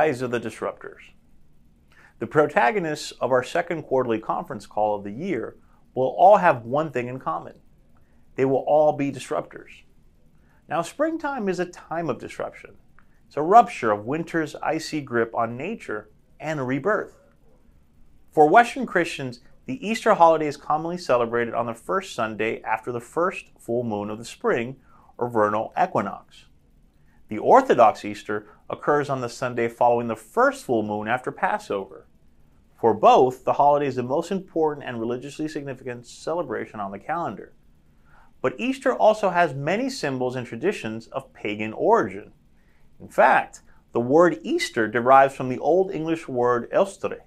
rise of the disruptors. The protagonists of our second quarterly conference call of the year will all have one thing in common they will all be disruptors. Now, springtime is a time of disruption. It's a rupture of winter's icy grip on nature and a rebirth. For Western Christians, the Easter holiday is commonly celebrated on the first Sunday after the first full moon of the spring or vernal equinox. The Orthodox Easter occurs on the Sunday following the first full moon after Passover. For both, the holiday is the most important and religiously significant celebration on the calendar. But Easter also has many symbols and traditions of pagan origin. In fact, the word Easter derives from the Old English word Eostre,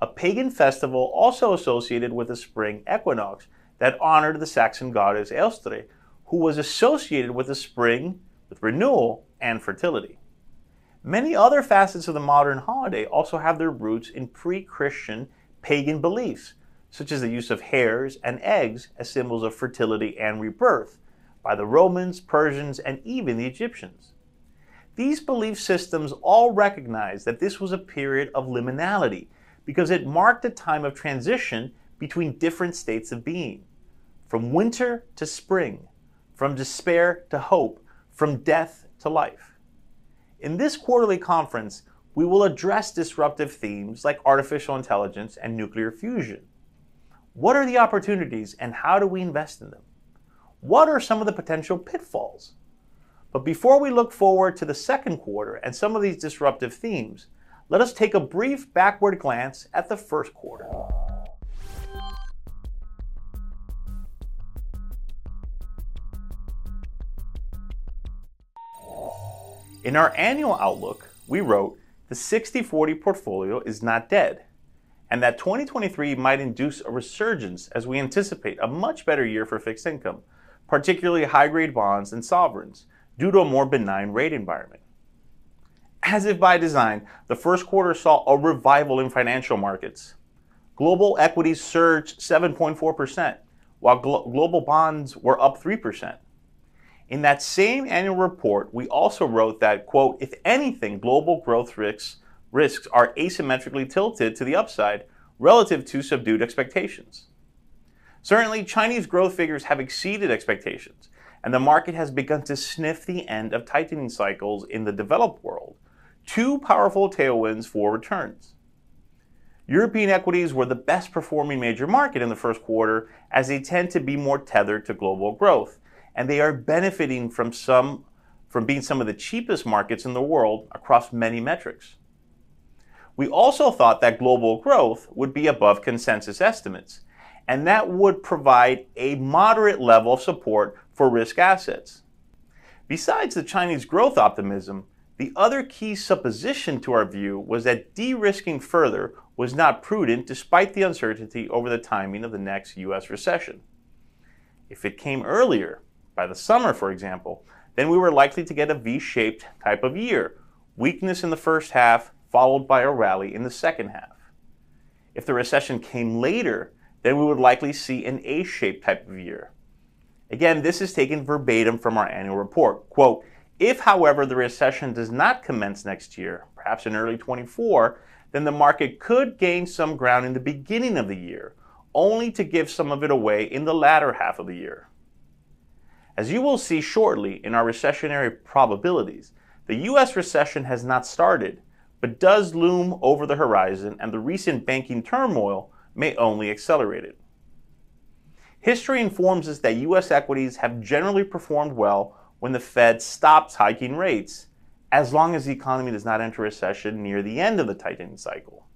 a pagan festival also associated with the spring equinox that honored the Saxon goddess Eostre, who was associated with the spring, with renewal, and fertility. Many other facets of the modern holiday also have their roots in pre Christian pagan beliefs, such as the use of hares and eggs as symbols of fertility and rebirth by the Romans, Persians, and even the Egyptians. These belief systems all recognize that this was a period of liminality because it marked a time of transition between different states of being from winter to spring, from despair to hope, from death to life. In this quarterly conference, we will address disruptive themes like artificial intelligence and nuclear fusion. What are the opportunities and how do we invest in them? What are some of the potential pitfalls? But before we look forward to the second quarter and some of these disruptive themes, let us take a brief backward glance at the first quarter. In our annual outlook, we wrote the 60 40 portfolio is not dead and that 2023 might induce a resurgence as we anticipate a much better year for fixed income, particularly high grade bonds and sovereigns, due to a more benign rate environment. As if by design, the first quarter saw a revival in financial markets. Global equities surged 7.4%, while glo- global bonds were up 3%. In that same annual report, we also wrote that, quote, if anything, global growth risks risks are asymmetrically tilted to the upside relative to subdued expectations. Certainly, Chinese growth figures have exceeded expectations, and the market has begun to sniff the end of tightening cycles in the developed world, two powerful tailwinds for returns. European equities were the best performing major market in the first quarter as they tend to be more tethered to global growth, and they are benefiting from some from being some of the cheapest markets in the world across many metrics. We also thought that global growth would be above consensus estimates, and that would provide a moderate level of support for risk assets. Besides the Chinese growth optimism, the other key supposition to our view was that de risking further was not prudent despite the uncertainty over the timing of the next U.S. recession. If it came earlier, by the summer for example, then we were likely to get a V shaped type of year weakness in the first half, followed by a rally in the second half. If the recession came later, then we would likely see an A shaped type of year. Again, this is taken verbatim from our annual report. Quote, if, however, the recession does not commence next year, perhaps in early 24, then the market could gain some ground in the beginning of the year, only to give some of it away in the latter half of the year. As you will see shortly in our recessionary probabilities, the US recession has not started, but does loom over the horizon, and the recent banking turmoil may only accelerate it. History informs us that U.S. equities have generally performed well when the Fed stops hiking rates, as long as the economy does not enter recession near the end of the tightening cycle.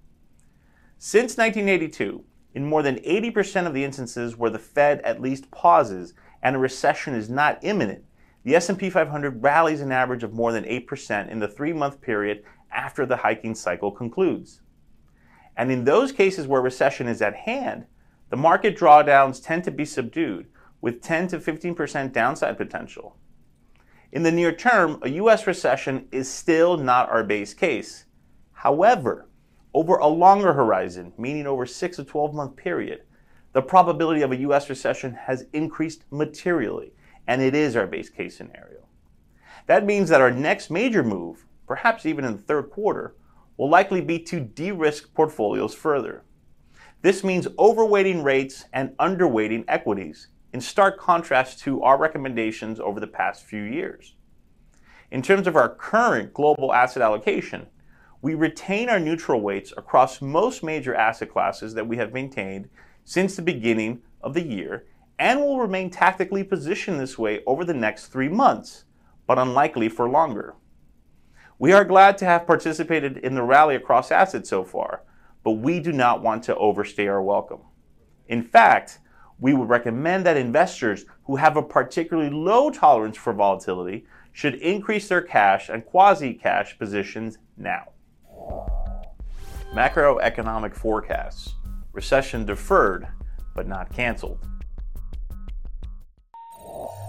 Since 1982, in more than 80% of the instances where the Fed at least pauses and a recession is not imminent, the S&P 500 rallies an average of more than 8% in the 3-month period after the hiking cycle concludes. And in those cases where recession is at hand, the market drawdowns tend to be subdued with 10 to 15% downside potential. In the near term, a US recession is still not our base case. However, over a longer horizon, meaning over 6 to 12 month period, the probability of a US recession has increased materially, and it is our base case scenario. That means that our next major move perhaps even in the third quarter, will likely be to de risk portfolios further. This means overweighting rates and underweighting equities, in stark contrast to our recommendations over the past few years. In terms of our current global asset allocation, we retain our neutral weights across most major asset classes that we have maintained since the beginning of the year and will remain tactically positioned this way over the next three months, but unlikely for longer. We are glad to have participated in the rally across assets so far, but we do not want to overstay our welcome. In fact, we would recommend that investors who have a particularly low tolerance for volatility should increase their cash and quasi cash positions now. Macroeconomic forecasts recession deferred but not canceled.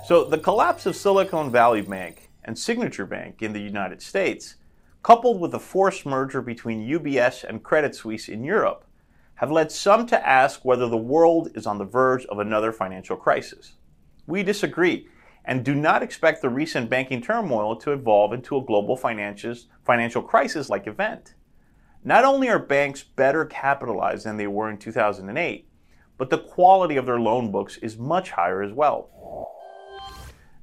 So, the collapse of Silicon Valley Bank and Signature Bank in the United States, coupled with the forced merger between UBS and Credit Suisse in Europe, have led some to ask whether the world is on the verge of another financial crisis. We disagree and do not expect the recent banking turmoil to evolve into a global financial crisis like event. Not only are banks better capitalized than they were in 2008, but the quality of their loan books is much higher as well.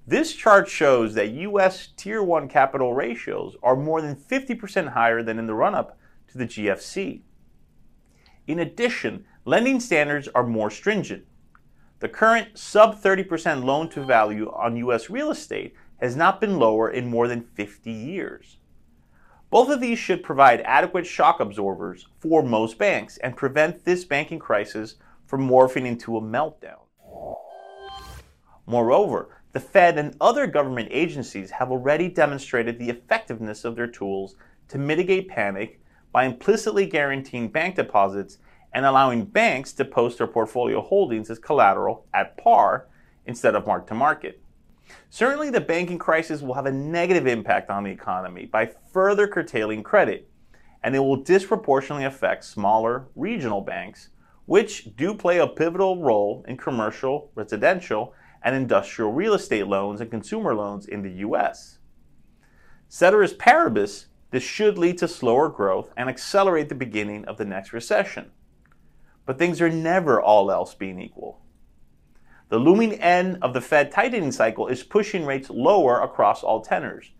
This chart shows that U.S. Tier 1 capital ratios are more than 50% higher than in the run up to the GFC. In addition, lending standards are more stringent. The current sub 30% loan to value on U.S. real estate has not been lower in more than 50 years. Both of these should provide adequate shock absorbers for most banks and prevent this banking crisis from morphing into a meltdown. Moreover, the Fed and other government agencies have already demonstrated the effectiveness of their tools to mitigate panic by implicitly guaranteeing bank deposits and allowing banks to post their portfolio holdings as collateral at par instead of mark to market. Certainly, the banking crisis will have a negative impact on the economy by further curtailing credit, and it will disproportionately affect smaller regional banks, which do play a pivotal role in commercial, residential, and industrial real estate loans and consumer loans in the US. Ceteris paribus, this should lead to slower growth and accelerate the beginning of the next recession. But things are never all else being equal. The looming end of the Fed tightening cycle is pushing rates lower across all tenors,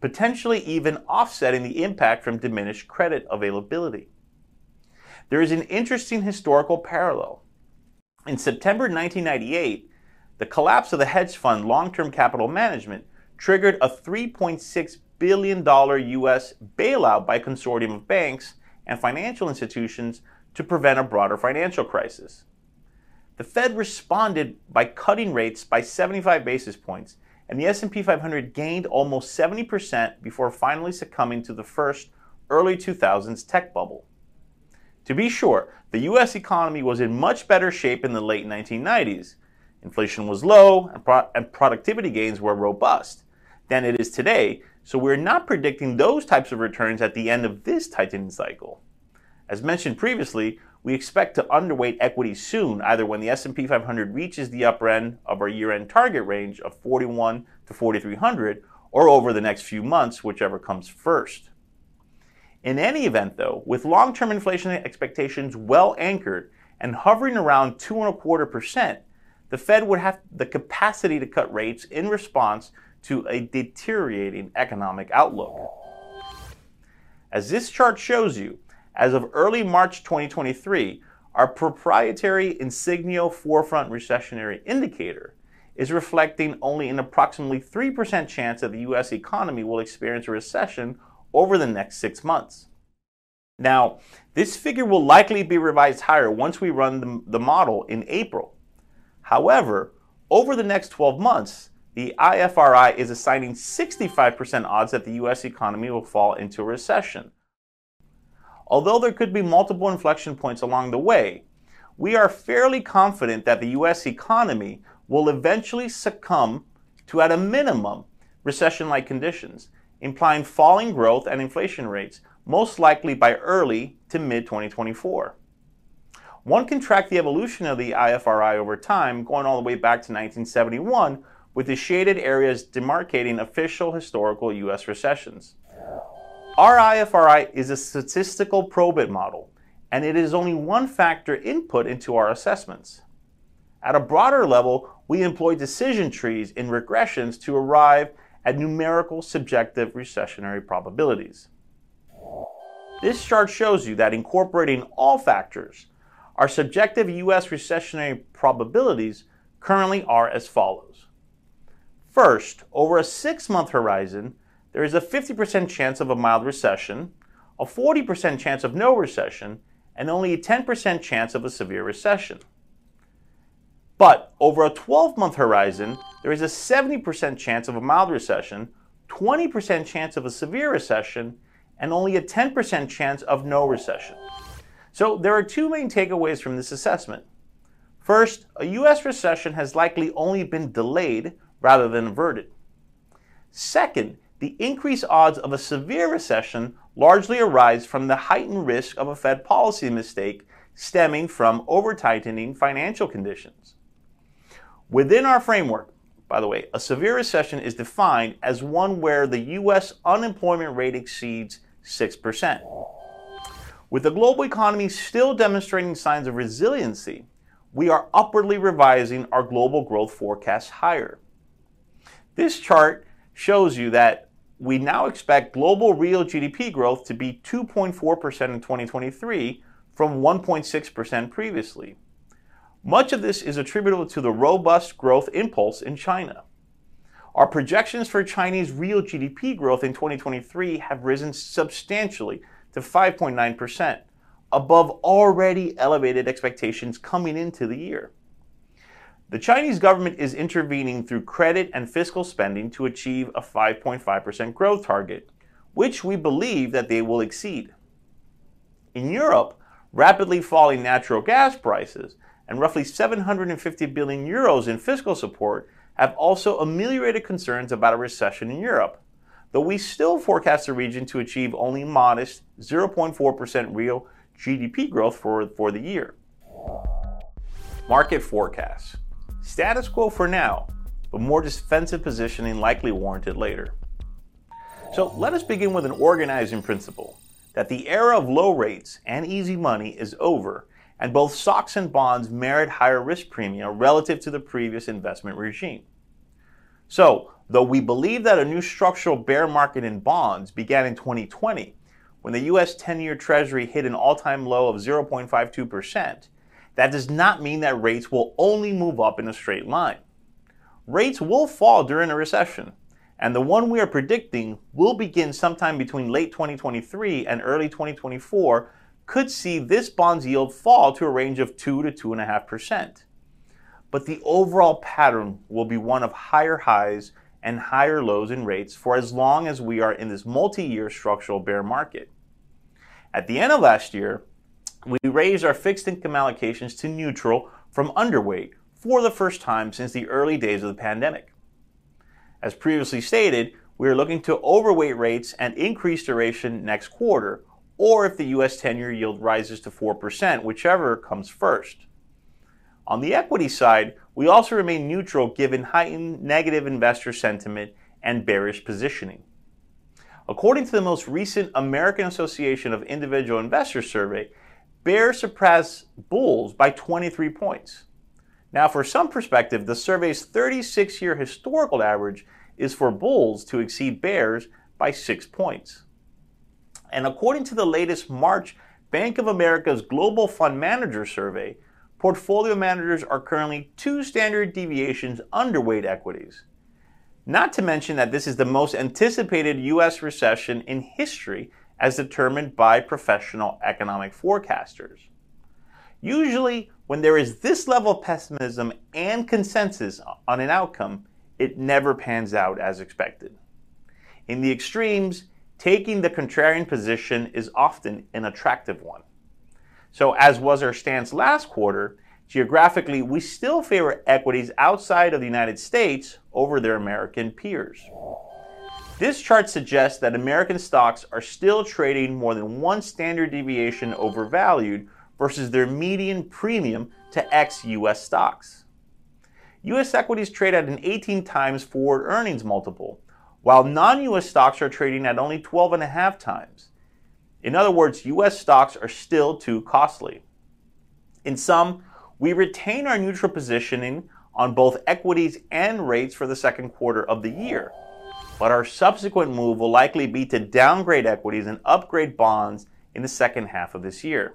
potentially even offsetting the impact from diminished credit availability. There is an interesting historical parallel. In September 1998, the collapse of the hedge fund long term capital management triggered a $3.6 billion US bailout by a consortium of banks and financial institutions to prevent a broader financial crisis. The Fed responded by cutting rates by 75 basis points, and the S&P 500 gained almost 70% before finally succumbing to the first early 2000s tech bubble. To be sure, the US economy was in much better shape in the late 1990s. Inflation was low and, pro- and productivity gains were robust than it is today, so we're not predicting those types of returns at the end of this tightening cycle. As mentioned previously, we expect to underweight equities soon, either when the S&P 500 reaches the upper end of our year-end target range of 41 to 4300 or over the next few months, whichever comes first. In any event though, with long-term inflation expectations well anchored and hovering around 2.25%, the Fed would have the capacity to cut rates in response to a deteriorating economic outlook. As this chart shows you, as of early March 2023, our proprietary Insigneo Forefront Recessionary Indicator is reflecting only an approximately 3% chance that the US economy will experience a recession over the next six months. Now, this figure will likely be revised higher once we run the, the model in April. However, over the next 12 months, the IFRI is assigning 65% odds that the US economy will fall into a recession. Although there could be multiple inflection points along the way, we are fairly confident that the US economy will eventually succumb to, at a minimum, recession like conditions, implying falling growth and inflation rates, most likely by early to mid 2024. One can track the evolution of the IFRI over time, going all the way back to 1971 with the shaded areas demarcating official historical U.S. recessions. Our IFRI is a statistical probit model, and it is only one factor input into our assessments. At a broader level, we employ decision trees in regressions to arrive at numerical subjective recessionary probabilities. This chart shows you that incorporating all factors, our subjective US recessionary probabilities currently are as follows. First, over a six month horizon, there is a 50% chance of a mild recession, a 40% chance of no recession, and only a 10% chance of a severe recession. But over a 12 month horizon, there is a 70% chance of a mild recession, 20% chance of a severe recession, and only a 10% chance of no recession. So there are two main takeaways from this assessment. First, a US recession has likely only been delayed rather than averted. Second, the increased odds of a severe recession largely arise from the heightened risk of a Fed policy mistake stemming from over-tightening financial conditions. Within our framework, by the way, a severe recession is defined as one where the U.S. unemployment rate exceeds 6%. With the global economy still demonstrating signs of resiliency, we are upwardly revising our global growth forecast higher. This chart shows you that we now expect global real GDP growth to be 2.4% in 2023 from 1.6% previously. Much of this is attributable to the robust growth impulse in China. Our projections for Chinese real GDP growth in 2023 have risen substantially to 5.9%, above already elevated expectations coming into the year. The Chinese government is intervening through credit and fiscal spending to achieve a 5.5% growth target, which we believe that they will exceed. In Europe, rapidly falling natural gas prices and roughly 750 billion euros in fiscal support have also ameliorated concerns about a recession in Europe, though we still forecast the region to achieve only modest 0.4% real GDP growth for, for the year. Market forecasts. Status quo for now, but more defensive positioning likely warranted later. So let us begin with an organizing principle that the era of low rates and easy money is over and both stocks and bonds merit higher risk premia relative to the previous investment regime. So, though we believe that a new structural bear market in bonds began in 2020, when the US 10 year Treasury hit an all time low of 0.52%, that does not mean that rates will only move up in a straight line. Rates will fall during a recession, and the one we are predicting will begin sometime between late 2023 and early 2024 could see this bond's yield fall to a range of 2 to 2.5%. But the overall pattern will be one of higher highs and higher lows in rates for as long as we are in this multi year structural bear market. At the end of last year, we raised our fixed income allocations to neutral from underweight for the first time since the early days of the pandemic. As previously stated, we are looking to overweight rates and increase duration next quarter or if the US 10 year yield rises to 4%, whichever comes first. On the equity side, we also remain neutral given heightened negative investor sentiment and bearish positioning. According to the most recent American Association of Individual Investors survey, bears surpass bulls by 23 points. Now, for some perspective, the survey's 36 year historical average is for bulls to exceed bears by 6 points. And according to the latest March Bank of America's Global Fund Manager Survey, portfolio managers are currently two standard deviations underweight equities. Not to mention that this is the most anticipated U.S. recession in history as determined by professional economic forecasters. Usually, when there is this level of pessimism and consensus on an outcome, it never pans out as expected. In the extremes, taking the contrarian position is often an attractive one. So, as was our stance last quarter, geographically, we still favor equities outside of the United States over their American peers. This chart suggests that American stocks are still trading more than one standard deviation overvalued versus their median premium to ex US stocks. US equities trade at an 18 times forward earnings multiple, while non US stocks are trading at only 12.5 times. In other words, US stocks are still too costly. In sum, we retain our neutral positioning on both equities and rates for the second quarter of the year. But our subsequent move will likely be to downgrade equities and upgrade bonds in the second half of this year.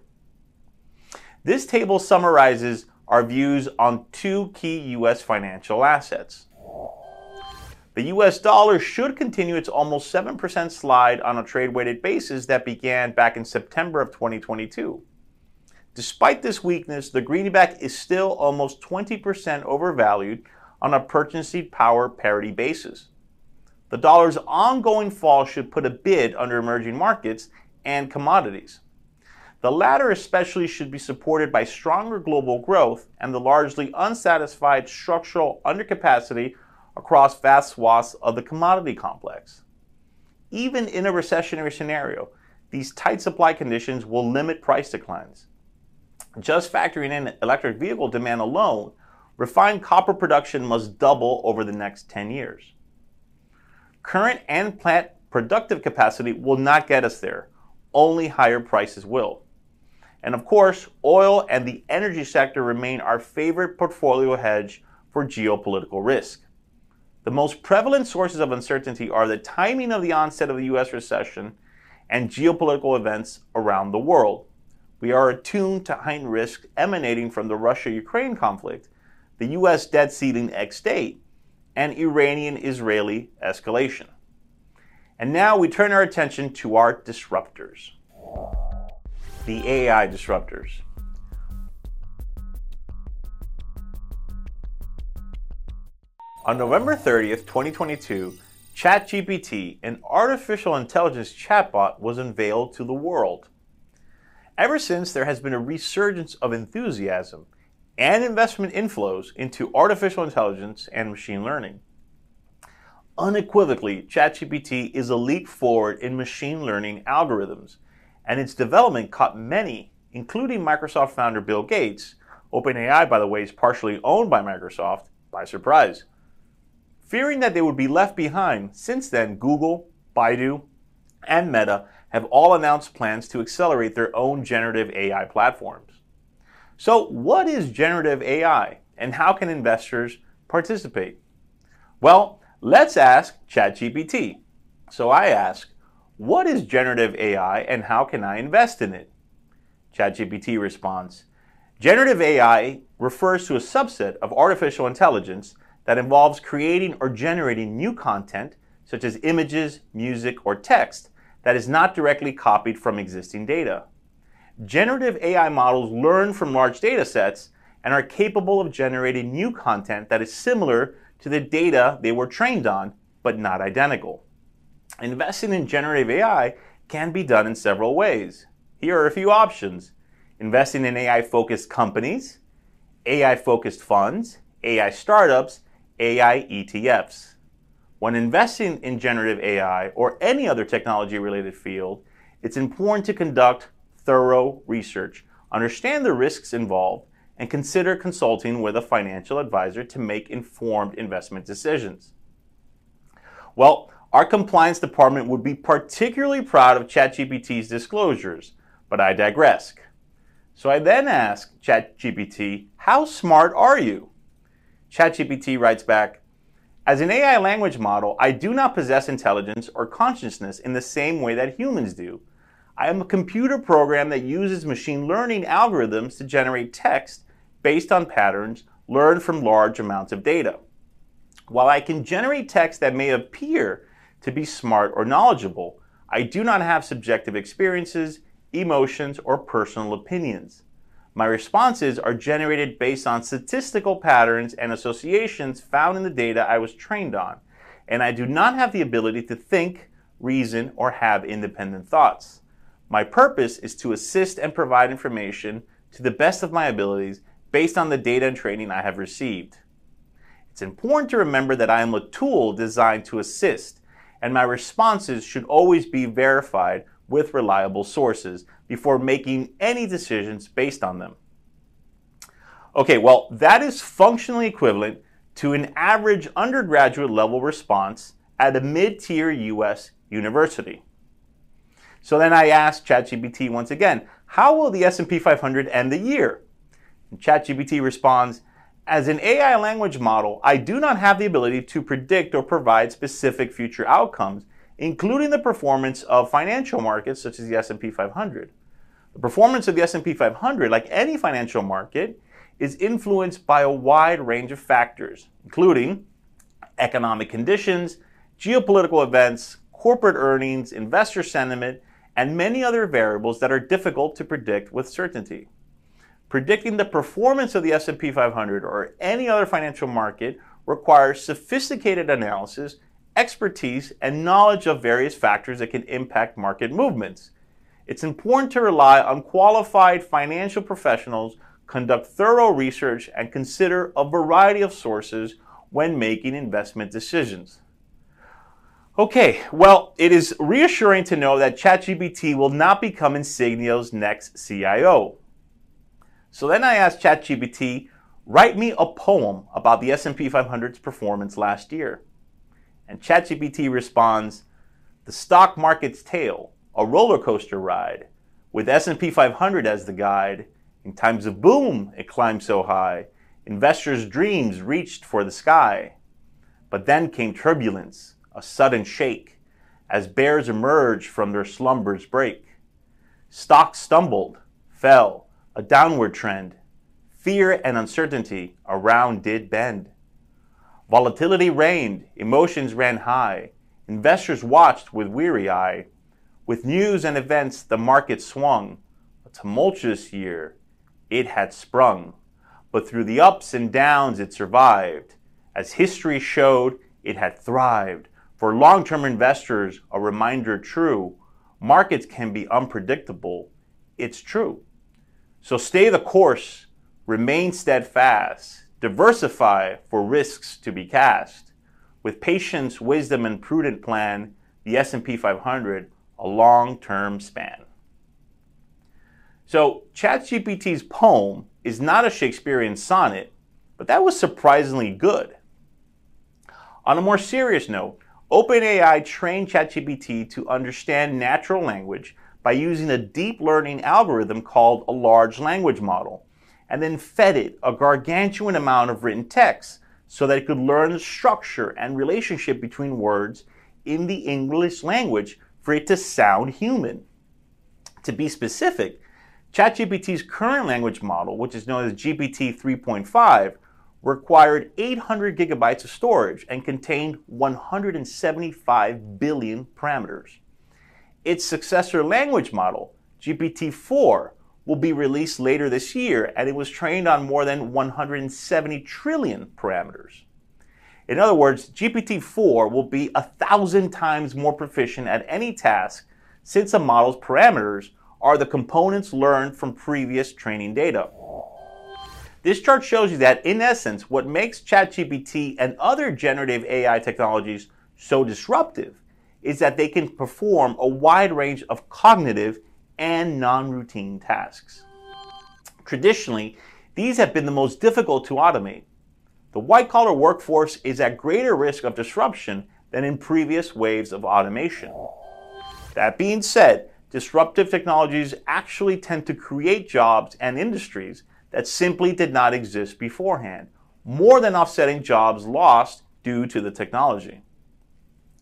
This table summarizes our views on two key U.S. financial assets. The US dollar should continue its almost 7% slide on a trade weighted basis that began back in September of 2022. Despite this weakness, the greenback is still almost 20% overvalued on a purchasing power parity basis. The dollar's ongoing fall should put a bid under emerging markets and commodities. The latter especially should be supported by stronger global growth and the largely unsatisfied structural undercapacity across vast swaths of the commodity complex. Even in a recessionary scenario, these tight supply conditions will limit price declines. Just factoring in electric vehicle demand alone, refined copper production must double over the next 10 years. Current and plant productive capacity will not get us there, only higher prices will. And of course, oil and the energy sector remain our favorite portfolio hedge for geopolitical risk. The most prevalent sources of uncertainty are the timing of the onset of the US recession and geopolitical events around the world. We are attuned to heightened risks emanating from the Russia Ukraine conflict, the US debt ceiling ex date, and Iranian Israeli escalation. And now we turn our attention to our disruptors the AI disruptors. On November 30th, 2022, ChatGPT, an artificial intelligence chatbot, was unveiled to the world. Ever since, there has been a resurgence of enthusiasm and investment inflows into artificial intelligence and machine learning. Unequivocally, ChatGPT is a leap forward in machine learning algorithms and its development caught many, including Microsoft founder Bill Gates, OpenAI, by the way, is partially owned by Microsoft, by surprise. Fearing that they would be left behind, since then, Google, Baidu, and Meta have all announced plans to accelerate their own generative AI platforms. So, what is generative AI and how can investors participate? Well, let's ask ChatGPT. So I ask, what is generative AI and how can I invest in it? ChatGPT responds Generative AI refers to a subset of artificial intelligence that involves creating or generating new content, such as images, music, or text, that is not directly copied from existing data. Generative AI models learn from large data sets and are capable of generating new content that is similar to the data they were trained on, but not identical. Investing in generative AI can be done in several ways. Here are a few options. Investing in AI focused companies, AI focused funds, AI startups, AI ETFs. When investing in generative AI or any other technology related field, it's important to conduct thorough research, understand the risks involved, and consider consulting with a financial advisor to make informed investment decisions. Well, our compliance department would be particularly proud of ChatGPT's disclosures, but I digress. So I then ask ChatGPT, How smart are you? ChatGPT writes back, As an AI language model, I do not possess intelligence or consciousness in the same way that humans do. I am a computer program that uses machine learning algorithms to generate text based on patterns learned from large amounts of data. While I can generate text that may appear to be smart or knowledgeable. I do not have subjective experiences, emotions, or personal opinions. My responses are generated based on statistical patterns and associations found in the data I was trained on, and I do not have the ability to think, reason, or have independent thoughts. My purpose is to assist and provide information to the best of my abilities based on the data and training I have received. It's important to remember that I am a tool designed to assist and my responses should always be verified with reliable sources before making any decisions based on them. Okay, well, that is functionally equivalent to an average undergraduate level response at a mid-tier US university. So then I asked ChatGPT once again, how will the S&P 500 end the year? And ChatGPT responds, as an AI language model, I do not have the ability to predict or provide specific future outcomes, including the performance of financial markets such as the S&P 500. The performance of the S&P 500, like any financial market, is influenced by a wide range of factors, including economic conditions, geopolitical events, corporate earnings, investor sentiment, and many other variables that are difficult to predict with certainty. Predicting the performance of the S&P 500 or any other financial market requires sophisticated analysis, expertise, and knowledge of various factors that can impact market movements. It's important to rely on qualified financial professionals, conduct thorough research, and consider a variety of sources when making investment decisions. Okay, well, it is reassuring to know that ChatGPT will not become Insigneo's next CIO. So then I asked ChatGPT, write me a poem about the S&P 500's performance last year. And ChatGPT responds, the stock market's tale, a roller coaster ride, with S&P 500 as the guide. In times of boom, it climbed so high, investors' dreams reached for the sky. But then came turbulence, a sudden shake, as bears emerge from their slumbers break. Stocks stumbled, fell, a downward trend. Fear and uncertainty around did bend. Volatility reigned, emotions ran high. Investors watched with weary eye. With news and events, the market swung. A tumultuous year, it had sprung. But through the ups and downs, it survived. As history showed, it had thrived. For long term investors, a reminder true markets can be unpredictable. It's true. So stay the course, remain steadfast, diversify for risks to be cast. With patience, wisdom, and prudent plan, the S&P 500 a long-term span. So ChatGPT's poem is not a Shakespearean sonnet, but that was surprisingly good. On a more serious note, OpenAI trained ChatGPT to understand natural language by using a deep learning algorithm called a large language model, and then fed it a gargantuan amount of written text so that it could learn the structure and relationship between words in the English language for it to sound human. To be specific, ChatGPT's current language model, which is known as GPT 3.5, required 800 gigabytes of storage and contained 175 billion parameters. Its successor language model, GPT-4, will be released later this year and it was trained on more than 170 trillion parameters. In other words, GPT-4 will be a thousand times more proficient at any task since a model's parameters are the components learned from previous training data. This chart shows you that, in essence, what makes ChatGPT and other generative AI technologies so disruptive is that they can perform a wide range of cognitive and non routine tasks. Traditionally, these have been the most difficult to automate. The white collar workforce is at greater risk of disruption than in previous waves of automation. That being said, disruptive technologies actually tend to create jobs and industries that simply did not exist beforehand, more than offsetting jobs lost due to the technology.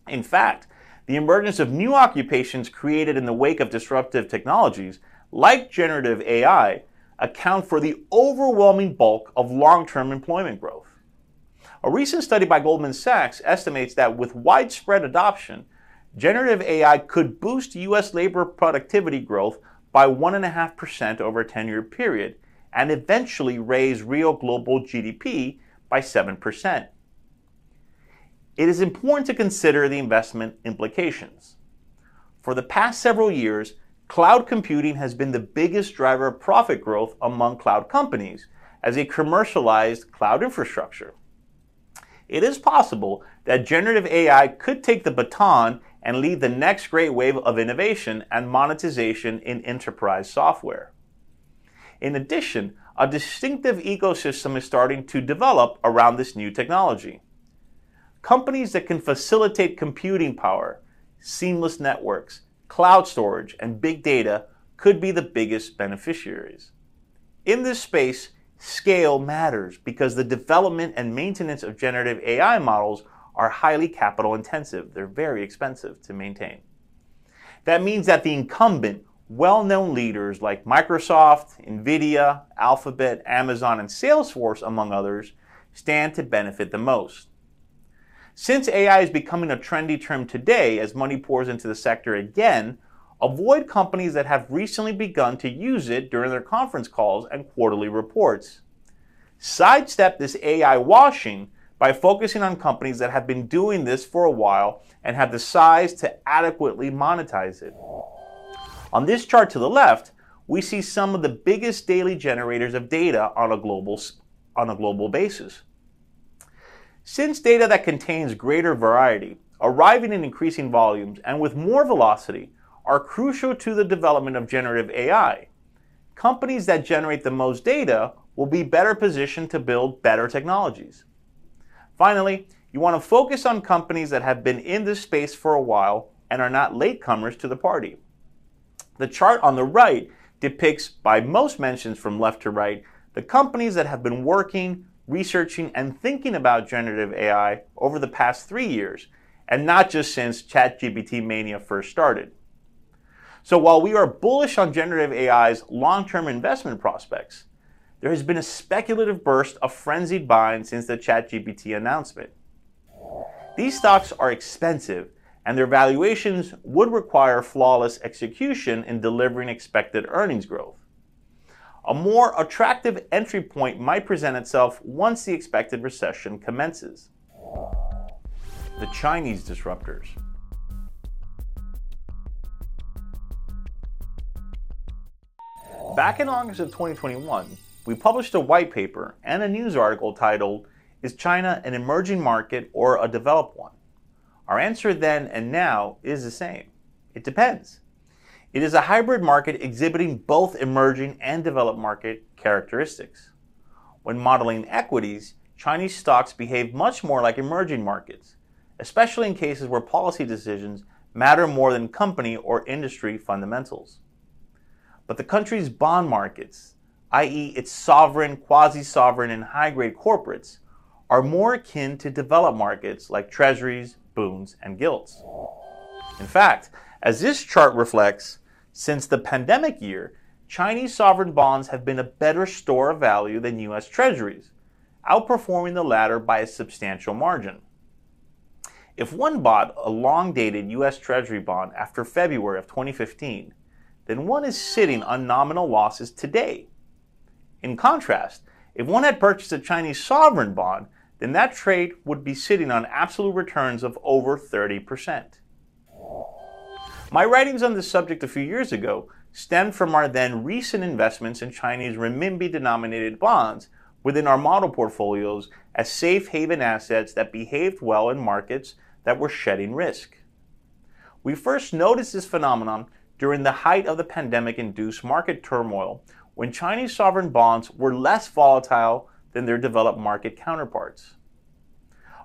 In fact, the emergence of new occupations created in the wake of disruptive technologies, like generative AI, account for the overwhelming bulk of long term employment growth. A recent study by Goldman Sachs estimates that with widespread adoption, generative AI could boost U.S. labor productivity growth by 1.5% over a 10 year period and eventually raise real global GDP by 7%. It is important to consider the investment implications. For the past several years, cloud computing has been the biggest driver of profit growth among cloud companies as a commercialized cloud infrastructure. It is possible that generative AI could take the baton and lead the next great wave of innovation and monetization in enterprise software. In addition, a distinctive ecosystem is starting to develop around this new technology. companies that can facilitate computing power, seamless networks, cloud storage, and big data could be the biggest beneficiaries. In this space, scale matters because the development and maintenance of generative AI models are highly capital intensive. They're very expensive to maintain. That means that the incumbent, well known leaders like Microsoft, Nvidia, Alphabet, Amazon, and Salesforce, among others, stand to benefit the most. Since AI is becoming a trendy term today as money pours into the sector again, avoid companies that have recently begun to use it during their conference calls and quarterly reports. Sidestep this AI washing by focusing on companies that have been doing this for a while and have the size to adequately monetize it. On this chart to the left, we see some of the biggest daily generators of data on a global, on a global basis. Since data that contains greater variety, arriving in increasing volumes, and with more velocity are crucial to the development of generative AI, companies that generate the most data will be better positioned to build better technologies. Finally, you want to focus on companies that have been in this space for a while and are not latecomers to the party. The chart on the right depicts, by most mentions from left to right, the companies that have been working researching, and thinking about generative AI over the past three years, and not just since ChatGPT mania first started. So while we are bullish on generative AI's long term investment prospects, there has been a speculative burst of frenzied buying since the ChatGPT announcement. These stocks are expensive, and their valuations would require flawless execution in delivering expected earnings growth. A more attractive entry point might present itself once the expected recession commences. The Chinese disruptors. Back in August of 2021, we published a white paper and a news article titled, Is China an emerging market or a developed one? Our answer then and now is the same. It depends. It is a hybrid market exhibiting both emerging and developed market characteristics. When modeling equities, Chinese stocks behave much more like emerging markets, especially in cases where policy decisions matter more than company or industry fundamentals. But the country's bond markets, i.e., its sovereign, quasi sovereign, and high grade corporates, are more akin to developed markets like treasuries, bunds, and gilts. In fact, as this chart reflects, since the pandemic year, Chinese sovereign bonds have been a better store of value than U.S. Treasuries, outperforming the latter by a substantial margin. If one bought a long dated U.S. Treasury bond after February of 2015, then one is sitting on nominal losses today. In contrast, if one had purchased a Chinese sovereign bond, then that trade would be sitting on absolute returns of over 30%. My writings on this subject a few years ago stemmed from our then recent investments in Chinese renminbi denominated bonds within our model portfolios as safe haven assets that behaved well in markets that were shedding risk. We first noticed this phenomenon during the height of the pandemic induced market turmoil when Chinese sovereign bonds were less volatile than their developed market counterparts.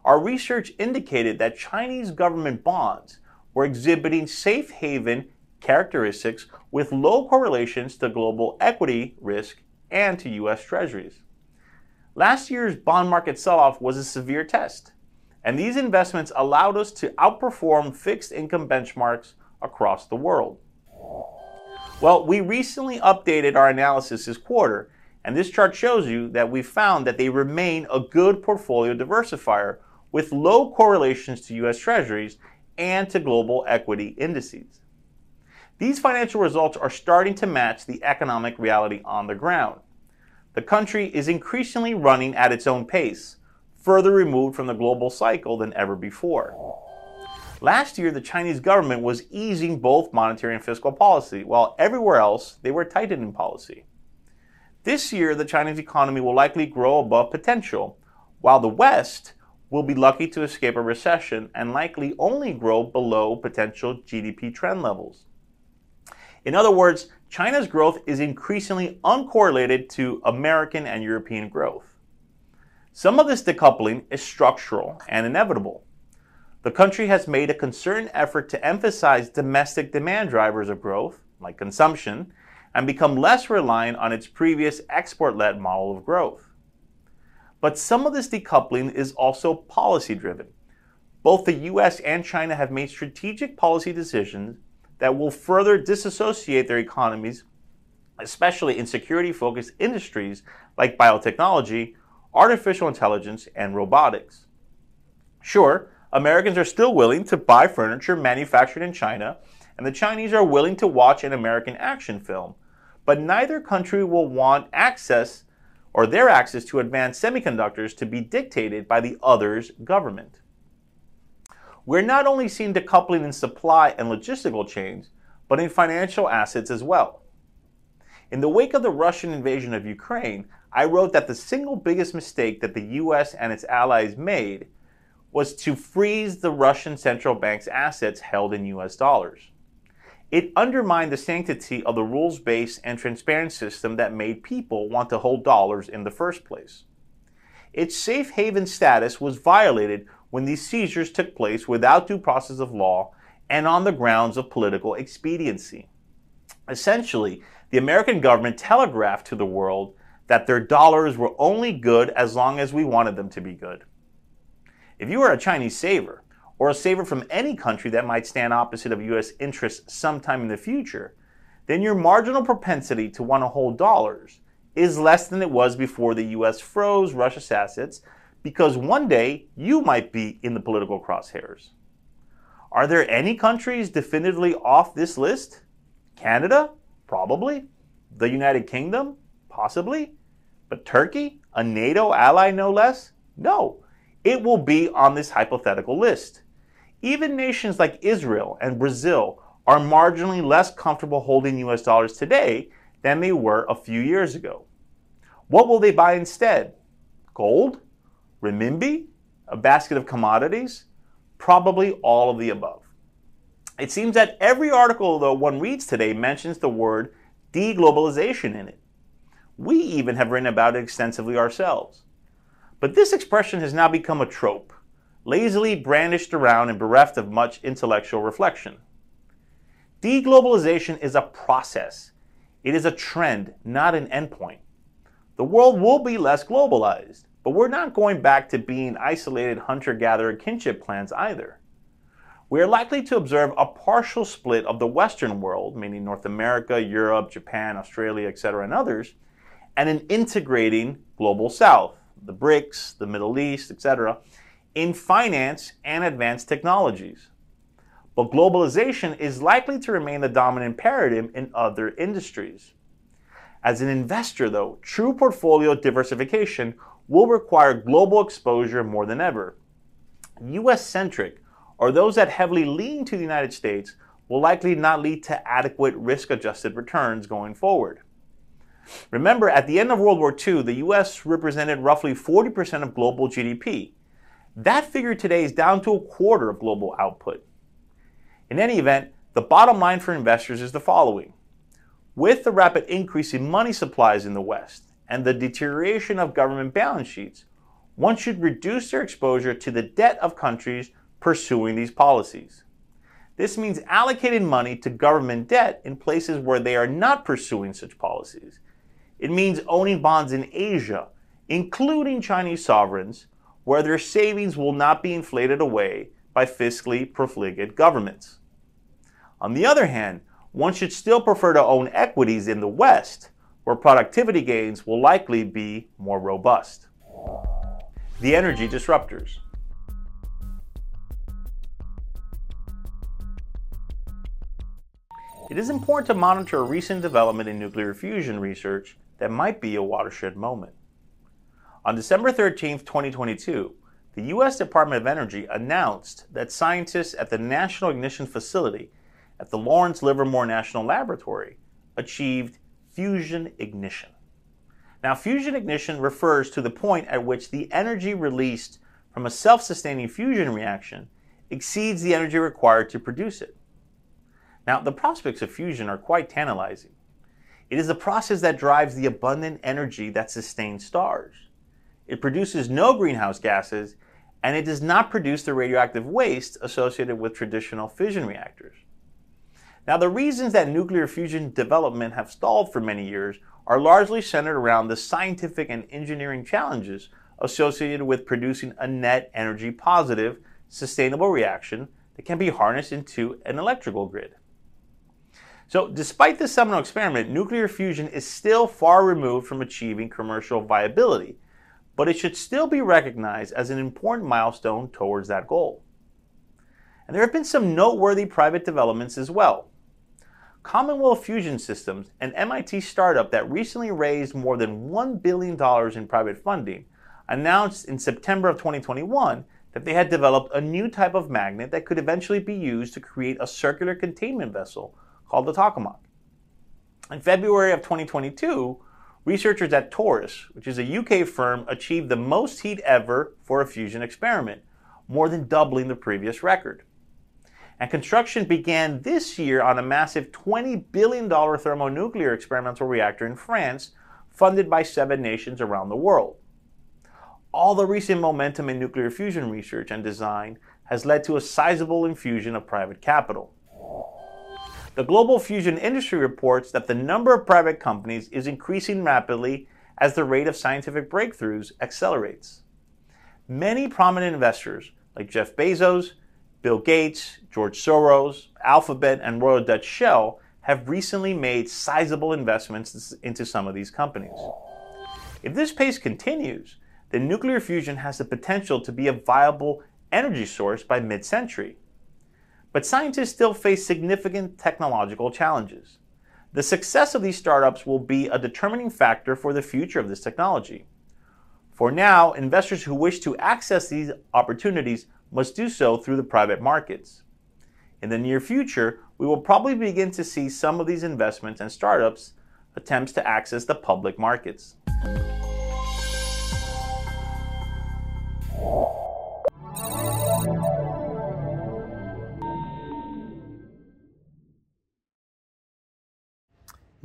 Our research indicated that Chinese government bonds were exhibiting safe haven characteristics with low correlations to global equity risk and to U.S. Treasuries. Last year's bond market sell off was a severe test, and these investments allowed us to outperform fixed income benchmarks across the world. Well, we recently updated our analysis this quarter, and this chart shows you that we found that they remain a good portfolio diversifier with low correlations to US Treasuries and to global equity indices. These financial results are starting to match the economic reality on the ground. The country is increasingly running at its own pace, further removed from the global cycle than ever before. Last year, the Chinese government was easing both monetary and fiscal policy, while everywhere else they were tightening policy. This year, the Chinese economy will likely grow above potential, while the West will be lucky to escape a recession and likely only grow below potential GDP trend levels. In other words, China's growth is increasingly uncorrelated to American and European growth. Some of this decoupling is structural and inevitable. The country has made a concerted effort to emphasize domestic demand drivers of growth, like consumption, and become less reliant on its previous export led model of growth. But some of this decoupling is also policy driven. Both the US and China have made strategic policy decisions that will further disassociate their economies, especially in security focused industries like biotechnology, artificial intelligence, and robotics. Sure, Americans are still willing to buy furniture manufactured in China, and the Chinese are willing to watch an American action film, but neither country will want access or their access to advanced semiconductors to be dictated by the other's government we're not only seeing decoupling in supply and logistical chains, but in financial assets as well. In the wake of the Russian invasion of Ukraine, I wrote that the single biggest mistake that the US and its allies made was to freeze the Russian central bank's assets held in US dollars. It undermined the sanctity of the rules based and transparent system that made people want to hold dollars in the first place. Its safe haven status was violated when these seizures took place without due process of law and on the grounds of political expediency. Essentially, the American government telegraphed to the world that their dollars were only good as long as we wanted them to be good. If you are a Chinese saver, or a saver from any country that might stand opposite of U.S. interests sometime in the future, then your marginal propensity to want to hold dollars is less than it was before the U.S. froze Russia's assets because one day you might be in the political crosshairs. Are there any countries definitively off this list? Canada? Probably. The United Kingdom? Possibly. But Turkey? A NATO ally, no less? No. It will be on this hypothetical list. Even nations like Israel and Brazil are marginally less comfortable holding US dollars today than they were a few years ago. What will they buy instead? Gold? renminbi, a basket of commodities, probably all of the above. It seems that every article, though, one reads today mentions the word deglobalization in it. We even have written about it extensively ourselves. But this expression has now become a trope, lazily brandished around and bereft of much intellectual reflection. Deglobalization is a process. It is a trend, not an endpoint. The world will be less globalized. But we're not going back to being isolated hunter gatherer kinship clans either. We are likely to observe a partial split of the Western world, meaning North America, Europe, Japan, Australia, etc., and others, and an integrating global South, the BRICS, the Middle East, etc., in finance and advanced technologies. But globalization is likely to remain the dominant paradigm in other industries. As an investor, though, true portfolio diversification will require global exposure more than ever. US centric, or those that heavily lean to the United States, will likely not lead to adequate risk adjusted returns going forward. Remember, at the end of World War II, the US represented roughly 40% of global GDP. That figure today is down to a quarter of global output. In any event, the bottom line for investors is the following. With the rapid increase in money supplies in the West, and the deterioration of government balance sheets, one should reduce their exposure to the debt of countries pursuing these policies. This means allocating money to government debt in places where they are not pursuing such policies. It means owning bonds in Asia, including Chinese sovereigns, where their savings will not be inflated away by fiscally profligate governments. On the other hand, one should still prefer to own equities in the West where productivity gains will likely be more robust. The energy disruptors. It is important to monitor a recent development in nuclear fusion research that might be a watershed moment. On December 13, 2022, the U.S. Department of Energy announced that scientists at the National Ignition Facility at the Lawrence Livermore National Laboratory achieved fusion ignition. Now, fusion ignition refers to the point at which the energy released from a self sustaining fusion reaction exceeds the energy required to produce it. Now, the prospects of fusion are quite tantalizing. It is the process that drives the abundant energy that sustains stars. It produces no greenhouse gases, and it does not produce the radioactive waste associated with traditional fission reactors. Now, the reasons that nuclear fusion development have stalled for many years are largely centered around the scientific and engineering challenges associated with producing a net energy positive, sustainable reaction that can be harnessed into an electrical grid. So, despite this seminal experiment, nuclear fusion is still far removed from achieving commercial viability, but it should still be recognized as an important milestone towards that goal. And there have been some noteworthy private developments as well. Commonwealth Fusion Systems, an MIT startup that recently raised more than $1 billion in private funding, announced in September of 2021 that they had developed a new type of magnet that could eventually be used to create a circular containment vessel called the tokamak. In February of 2022, researchers at Torus, which is a UK firm, achieved the most heat ever for a fusion experiment, more than doubling the previous record and construction began this year on a massive $20 billion thermonuclear experimental reactor in France, funded by seven nations around the world. All the recent momentum in nuclear fusion research and design has led to a sizable infusion of private capital. The global fusion industry reports that the number of private companies is increasing rapidly as the rate of scientific breakthroughs accelerates. Many prominent investors, like Jeff Bezos, Bill Gates, George Soros, Alphabet, and Royal Dutch Shell have recently made sizable investments into some of these companies. If this pace continues, then nuclear fusion has the potential to be a viable energy source by mid century. But scientists still face significant technological challenges. The success of these startups will be a determining factor for the future of this technology. For now, investors who wish to access these opportunities must do so through the private markets. In the near future, we will probably begin to see some of these investments and startups attempts to access the public markets.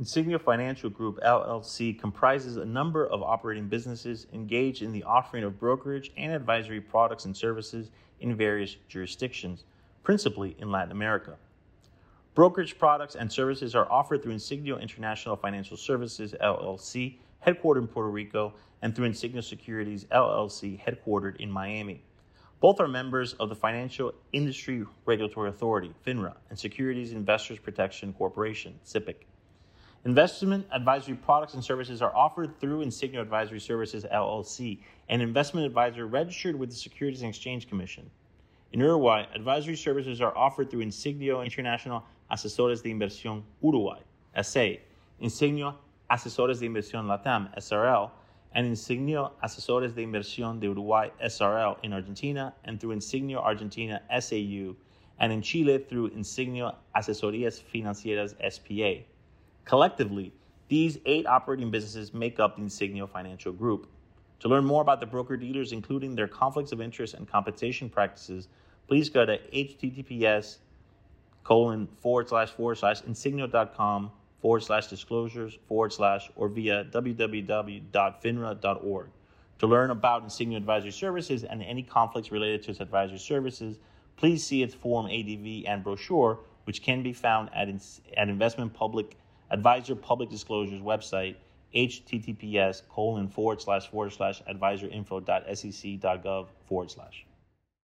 Insigneo Financial Group LLC comprises a number of operating businesses engaged in the offering of brokerage and advisory products and services in various jurisdictions, principally in Latin America. Brokerage products and services are offered through Insigneo International Financial Services LLC, headquartered in Puerto Rico, and through Insigneo Securities LLC, headquartered in Miami. Both are members of the Financial Industry Regulatory Authority, FINRA, and Securities Investors Protection Corporation, SIPC. Investment advisory products and services are offered through Insigneo Advisory Services LLC, an investment advisor registered with the Securities and Exchange Commission. In Uruguay, advisory services are offered through Insigneo International Asesores de Inversión Uruguay, SA, Insigneo Asesores de Inversión Latam, SRL, and Insigneo Asesores de Inversión de Uruguay, SRL, in Argentina, and through Insigneo Argentina, SAU, and in Chile through Insigneo Asesorías Financieras, SPA. Collectively, these eight operating businesses make up the Insigneo Financial Group. To learn more about the broker dealers, including their conflicts of interest and compensation practices, please go to https colon forward slash forward slash insigneo.com forward slash disclosures forward slash or via www.finra.org. To learn about Insigneo Advisory Services and any conflicts related to its advisory services, please see its Form ADV and brochure, which can be found at, at Investment Public Advisor Public Disclosures website, https colon forward slash forward slash advisorinfo.sec.gov forward slash.